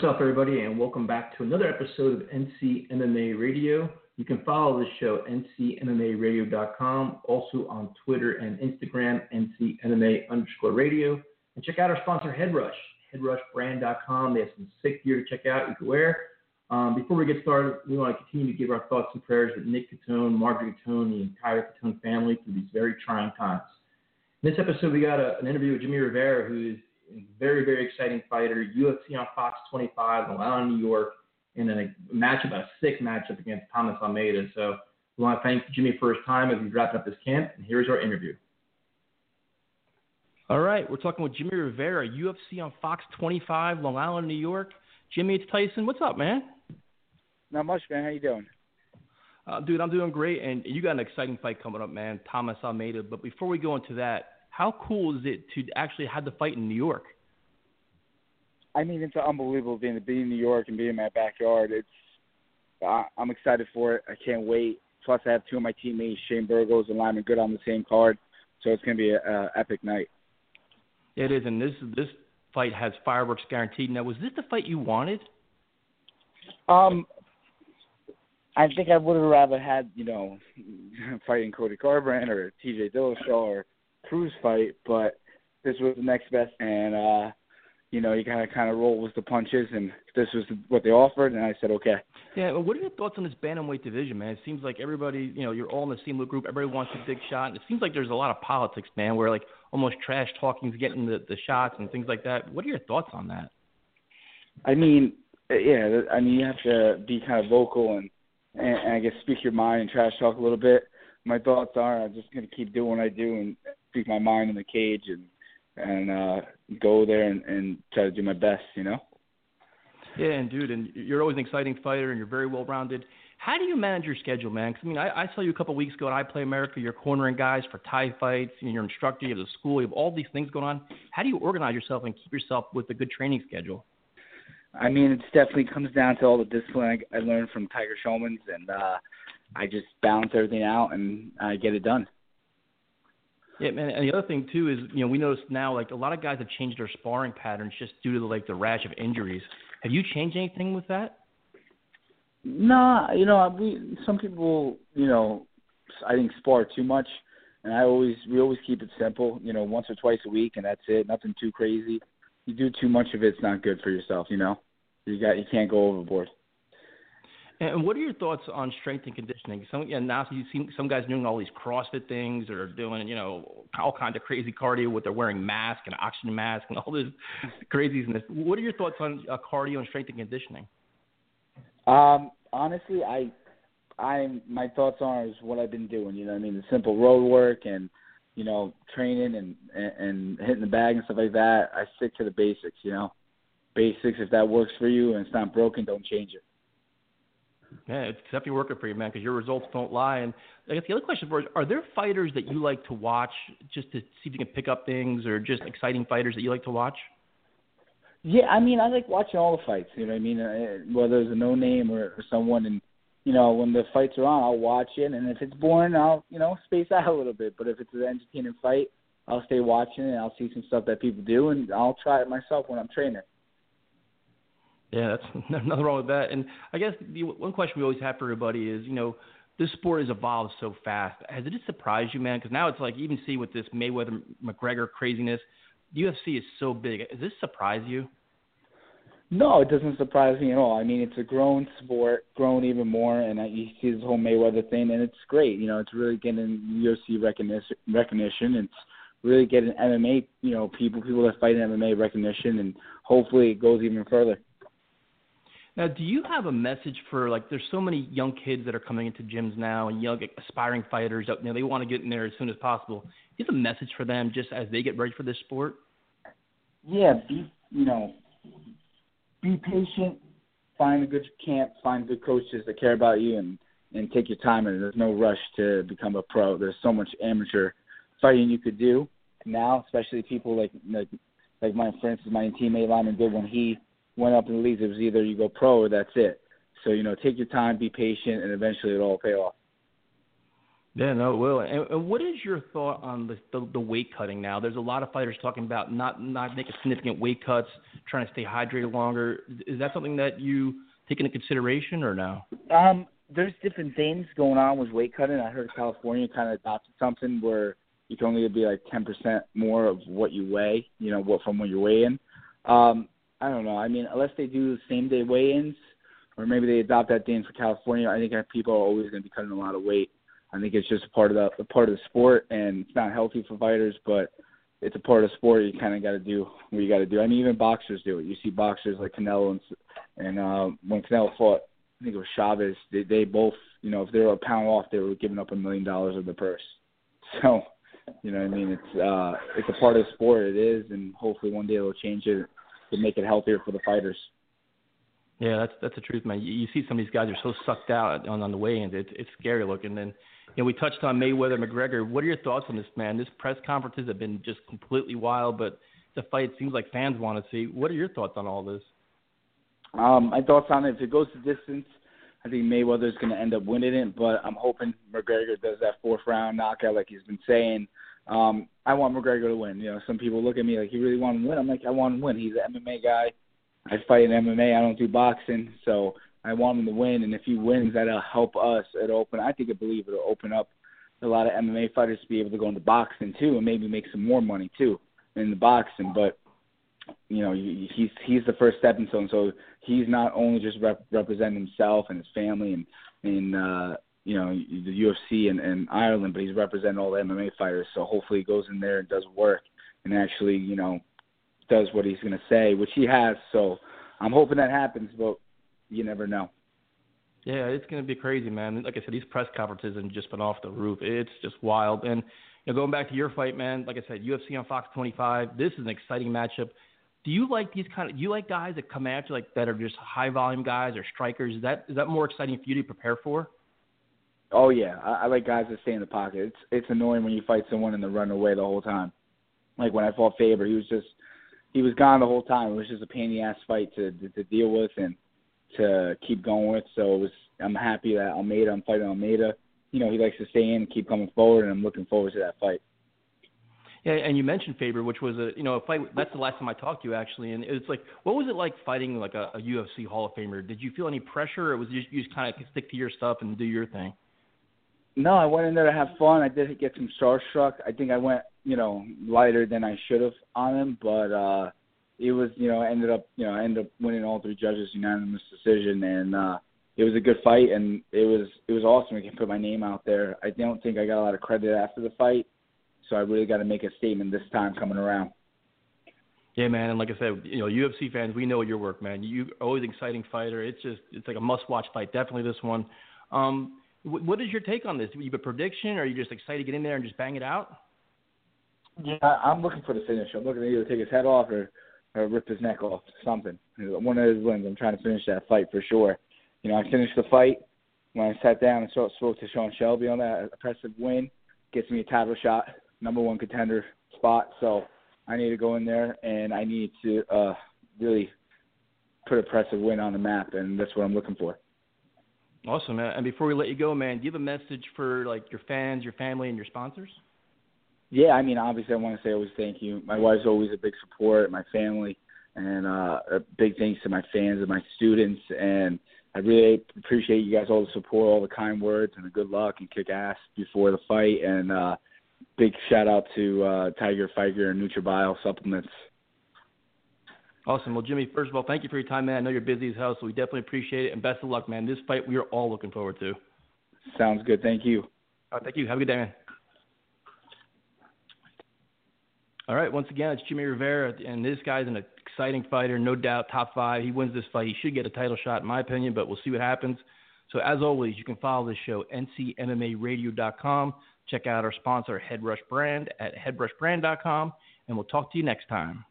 What's up, everybody, and welcome back to another episode of NC MMA Radio. You can follow the show ncmmaradio.com, also on Twitter and Instagram, ncmma underscore radio, and check out our sponsor, Headrush, headrushbrand.com. They have some sick gear to check out you can wear. Um, before we get started, we want to continue to give our thoughts and prayers with Nick Catone, Marjorie Catone, the entire Catone family through these very trying times. In this episode, we got a, an interview with Jimmie Rivera, who is very, very exciting fighter. UFC on Fox 25, Long Island, New York, in a matchup, a sick matchup against Thomas Almeida. So we want to thank Jimmie for his time as he's wrapping up this camp. And here's our interview. All right, we're talking with Jimmie Rivera, UFC on Fox 25, Long Island, New York. Jimmie, it's Tyson. What's up, man? Not much, man. How you doing? Uh, dude, I'm doing great, and you got an exciting fight coming up, man. Thomas Almeida. But before we go into that, how cool is it to actually have the fight in New York? I mean, it's unbelievable being to be in New York and be in my backyard. It's I, I'm excited for it. I can't wait. Plus, I have two of my teammates, Shane Burgos and Lyman Good, on the same card, so it's going to be an epic night. It is, and this this fight has fireworks guaranteed. Now, was this the fight you wanted? Um, I think I would have rather had you know fighting Cody Garbrandt or T.J. Dillashaw or Cruz fight, but this was the next best, and uh, you know, you kind of kind of roll with the punches, and this was what they offered, and I said okay. Yeah, well, what are your thoughts on this bantamweight division, man? It seems like everybody, you know, you're all in the same group. Everybody wants a big shot. And it seems like there's a lot of politics, man, where like almost trash talking's getting the the shots and things like that. What are your thoughts on that? I mean, yeah, I mean, you have to be kind of vocal and, and, and I guess speak your mind and trash talk a little bit. My thoughts are I'm just going to keep doing what I do and speak my mind in the cage and and uh go there and, and try to do my best, you know. Yeah, and dude, and you're always an exciting fighter, and you're very well rounded. How do you manage your schedule, man? Because I mean, I, I saw you a couple of weeks ago at iPlay America. You're cornering guys for Thai fights, and you're an instructor. You have the school. You have all these things going on. How do you organize yourself and keep yourself with a good training schedule? I mean, it definitely comes down to all the discipline I, I learned from Tiger Schulmann's, and uh, I just balance everything out and I get it done. Yeah, man. And the other thing too is, you know, we notice now like a lot of guys have changed their sparring patterns just due to the, like the rash of injuries. Have you changed anything with that? No, you know, we some people, you know, I think spar too much, and I always we always keep it simple. You know, once or twice a week, and that's it. Nothing too crazy. You do too much of it, it's not good for yourself. You know, you got you can't go overboard. And what are your thoughts on strength and conditioning? Some yeah, now you see some guys doing all these CrossFit things or doing you know all kinds of crazy cardio with they're wearing mask and oxygen mask and all this craziness. What are your thoughts on uh, cardio and strength and conditioning? Um, honestly, I, I my thoughts on is what I've been doing. You know, I mean, the simple road work and you know training and and hitting the bag and stuff like that. I stick to the basics. You know, basics. If that works for you and it's not broken, don't change it. Yeah, it's definitely working for you, man, because your results don't lie. And I guess the other question for is, are there fighters that you like to watch just to see if you can pick up things, or just exciting fighters that you like to watch? Yeah, I mean, I like watching all the fights. You know what I mean? Uh, whether it's a no name or, or someone, and you know, when the fights are on, I'll watch it. And if it's boring, I'll you know space out a little bit. But if it's an entertaining fight, I'll stay watching it. I'll see some stuff that people do, and I'll try it myself when I'm training. Yeah, that's nothing wrong with that. And I guess the one question we always have for everybody is, you know, this sport has evolved so fast. Has it just surprised you, man? Because now it's like even see with this Mayweather McGregor craziness, UFC is so big. Does this surprise you? No, it doesn't surprise me at all. I mean, it's a grown sport, grown even more, and you see this whole Mayweather thing, and it's great. You know, it's really getting UFC recognition. Recognition. It's really get an MMA, you know, people people that fight in MMA recognition, and hopefully it goes even further. Now, do you have a message for like? There's so many young kids that are coming into gyms now, and young aspiring fighters. You know, they want to get in there as soon as possible. Do you have a message for them just as they get ready for this sport? Yeah, be you know, be patient. Find a good camp. Find good coaches that care about you, and and take your time. And there's no rush to become a pro. There's so much amateur fighting you could do now, especially people like like like my for instance, my teammate Lyman Good when he went up in the leagues, it was either you go pro or that's it. So you know, take your time, be patient, and eventually it'll all pay off. Yeah, no, it will. And, and what is your thought on the, the the weight cutting now? There's a lot of fighters talking about not not making significant weight cuts, trying to stay hydrated longer. Is that something that you take into consideration or no? Um, there's different things going on with weight cutting. I heard California kind of adopted something where you can only be like 10% more of what you weigh, you know, what from what you're weighing. Um, I don't know. I mean, unless they do same day weigh-ins, or maybe they adopt that thing for California, I think people are always going to be cutting a lot of weight. I think it's just a part of the a part of the sport, and it's not healthy for fighters, but it's a part of the sport. You kind of got to do what you got to do. I mean, even boxers do it. You see boxers like Canelo and and uh, when Canelo fought, I think it was Chavez. They they both, you know, if they were a pound off, they were giving up a million dollars of the purse. So, you know, what I mean, it's uh, it's a part of the sport. It is, and hopefully one day it'll change it to make it healthier for the fighters. Yeah, that's that's the truth, man. You, you see some of these guys are so sucked out on on the weigh-ins. It's it's scary looking. And you know, we touched on Mayweather McGregor. What are your thoughts on this man? This press conferences have been just completely wild, but the fight seems like fans want to see. What are your thoughts on all this? Um, my thoughts on it. If it goes to distance, I think Mayweather's going to end up winning it, but I'm hoping McGregor does that fourth round knockout like he's been saying. Um, I want McGregor to win. You know, some people look at me like he really want to win. I'm like, I want to win. He's an MMA guy. I fight in MMA. I don't do boxing, so I want him to win. And if he wins, that'll help us. It'll open. I think I believe it'll open up a lot of MMA fighters to be able to go into boxing too, and maybe make some more money too in the boxing. But you know, he's he's the first stepping stone. So he's not only just rep- representing himself and his family and and uh, you know the UFC and, and Ireland, but he's representing all the MMA fighters. So hopefully he goes in there and does work and actually you know does what he's going to say, which he has. So I'm hoping that happens, but you never know. Yeah, it's going to be crazy, man. Like I said, these press conferences have just been off the roof. It's just wild. And you know, going back to your fight, man, like I said, UFC on Fox 25. This is an exciting matchup. Do you like these kind of? Do you like guys that come at you like that are just high volume guys or strikers? Is that is that more exciting for you to prepare for? Oh yeah, I, I like guys that stay in the pocket. It's it's annoying when you fight someone and they run away the whole time. Like when I fought Faber, he was just he was gone the whole time. It was just a pain in the ass fight to, to to deal with and to keep going with. So it was I'm happy that Almeida I'm fighting Almeida. You know he likes to stay in and keep coming forward, and I'm looking forward to that fight. Yeah, and you mentioned Faber, which was a you know a fight. That's the last time I talked to you actually, and it's like, what was it like fighting like a, a UFC Hall of Famer? Did you feel any pressure, or was you, you just kind of stick to your stuff and do your thing? No, I went in there to have fun. I did get some starstruck. I think I went you know lighter than I should have on him, but uh it was you know ended up you know ended up winning all three judges unanimous decision, and uh it was a good fight, and it was it was awesome. I can put my name out there. I don't think I got a lot of credit after the fight so I really got to make a statement this time coming around. Yeah, man, and like I said, you know, UFC fans, we know your work, man. You always exciting fighter. It's just it's like a must-watch fight. Definitely this one. Um, what is your take on this? Do you have a prediction, or are you just excited to get in there and just bang it out? Yeah, I'm looking for the finish. I'm looking to either take his head off or, or rip his neck off, something. One of his wins. I'm trying to finish that fight for sure. You know, I finished the fight when I sat down and spoke to Sean Shelby on that impressive win. Gets me a title shot number one contender spot. So I need to go in there and I need to uh, really put a impressive win on the map, and that's what I'm looking for. Awesome, man. And before we let you go, man, do you have a message for like your fans, your family, and your sponsors? Yeah, I mean, obviously, I want to say always thank you. My wife's always a big support, my family, and uh, a big thanks to my fans and my students. And I really appreciate you guys all the support, all the kind words, and the good luck and kick ass before the fight. And uh, big shout out to uh, Tiger Figer and NutriBio supplements. Awesome. Well, Jimmie, first of all, thank you for your time, man. I know you're busy as hell, so we definitely appreciate it. And best of luck, man. This fight we are all looking forward to. Sounds good. Thank you. All right, thank you. Have a good day, man. All right, once again, it's Jimmie Rivera, and this guy's an exciting fighter, no doubt, top five. He wins this fight. He should get a title shot, in my opinion, but we'll see what happens. So, as always, you can follow this show, ncmmaradio.com. Check out our sponsor, Headrush Brand, at headrushbrand.com, and we'll talk to you next time.